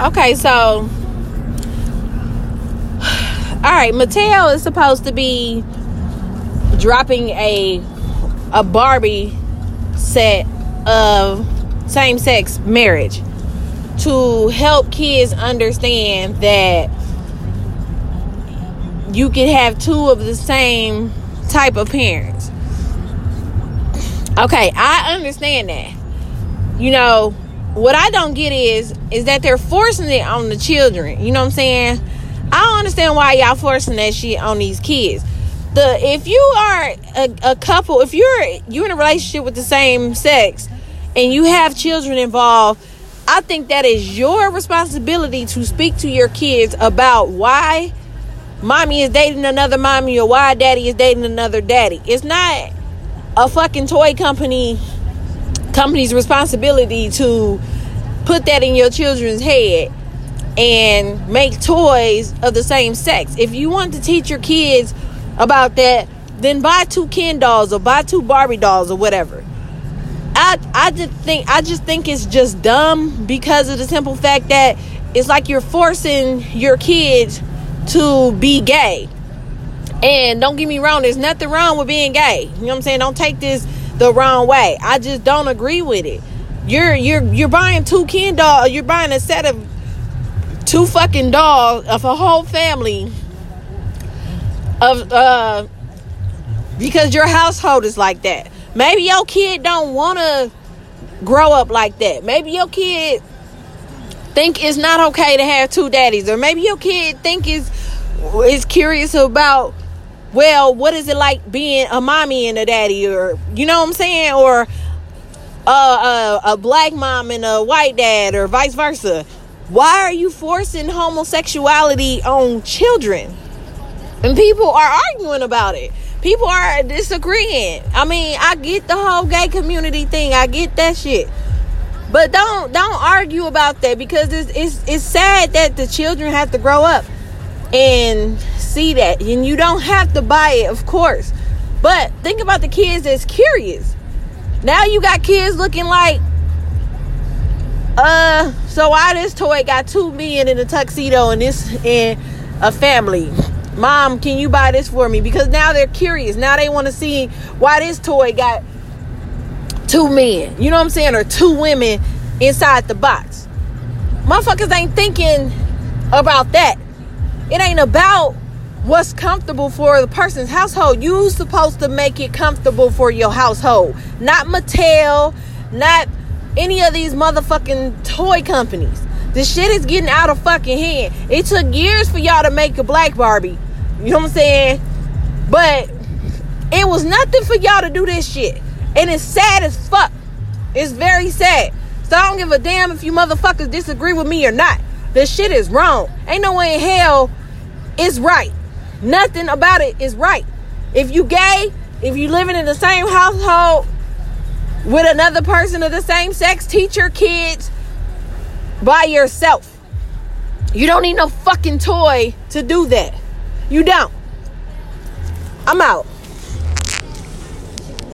Okay, so all right, Mattel is supposed to be dropping a a Barbie set of same sex marriage to help kids understand that you can have two of the same type of parents. Okay, I understand that. You know, what I don't get is is that they're forcing it on the children. You know what I'm saying? I don't understand why y'all forcing that shit on these kids. The if you are a, a couple, if you're you're in a relationship with the same sex and you have children involved, I think that is your responsibility to speak to your kids about why mommy is dating another mommy or why daddy is dating another daddy. It's not a fucking toy company company's responsibility to put that in your children's head and make toys of the same sex. If you want to teach your kids about that, then buy two Ken dolls or buy two Barbie dolls or whatever. I I just think I just think it's just dumb because of the simple fact that it's like you're forcing your kids to be gay. And don't get me wrong, there's nothing wrong with being gay. You know what I'm saying? Don't take this the wrong way. I just don't agree with it. You're you're you're buying two Ken dolls. You're buying a set of two fucking dolls of a whole family of uh because your household is like that. Maybe your kid don't want to grow up like that. Maybe your kid think it's not okay to have two daddies or maybe your kid think is is curious about well, what is it like being a mommy and a daddy, or you know what I'm saying, or a, a black mom and a white dad, or vice versa? Why are you forcing homosexuality on children? And people are arguing about it. People are disagreeing. I mean, I get the whole gay community thing. I get that shit. But don't don't argue about that because it's it's, it's sad that the children have to grow up and see that. And you don't have to buy it, of course. But think about the kids that's curious. Now you got kids looking like, uh, so why this toy got two men in a tuxedo and this and a family? Mom, can you buy this for me? Because now they're curious. Now they want to see why this toy got two men. You know what I'm saying? Or two women inside the box. Motherfuckers ain't thinking about that. It ain't about what's comfortable for the person's household. You supposed to make it comfortable for your household, not Mattel, not any of these motherfucking toy companies. The shit is getting out of fucking hand. It took years for y'all to make a black Barbie. You know what I'm saying? But it was nothing for y'all to do this shit. And it's sad as fuck. It's very sad. So I don't give a damn if you motherfuckers disagree with me or not. This shit is wrong. Ain't no way in hell it's right. Nothing about it is right. If you gay, if you living in the same household with another person of the same sex, teach your kids by yourself. You don't need no fucking toy to do that. You don't. I'm out.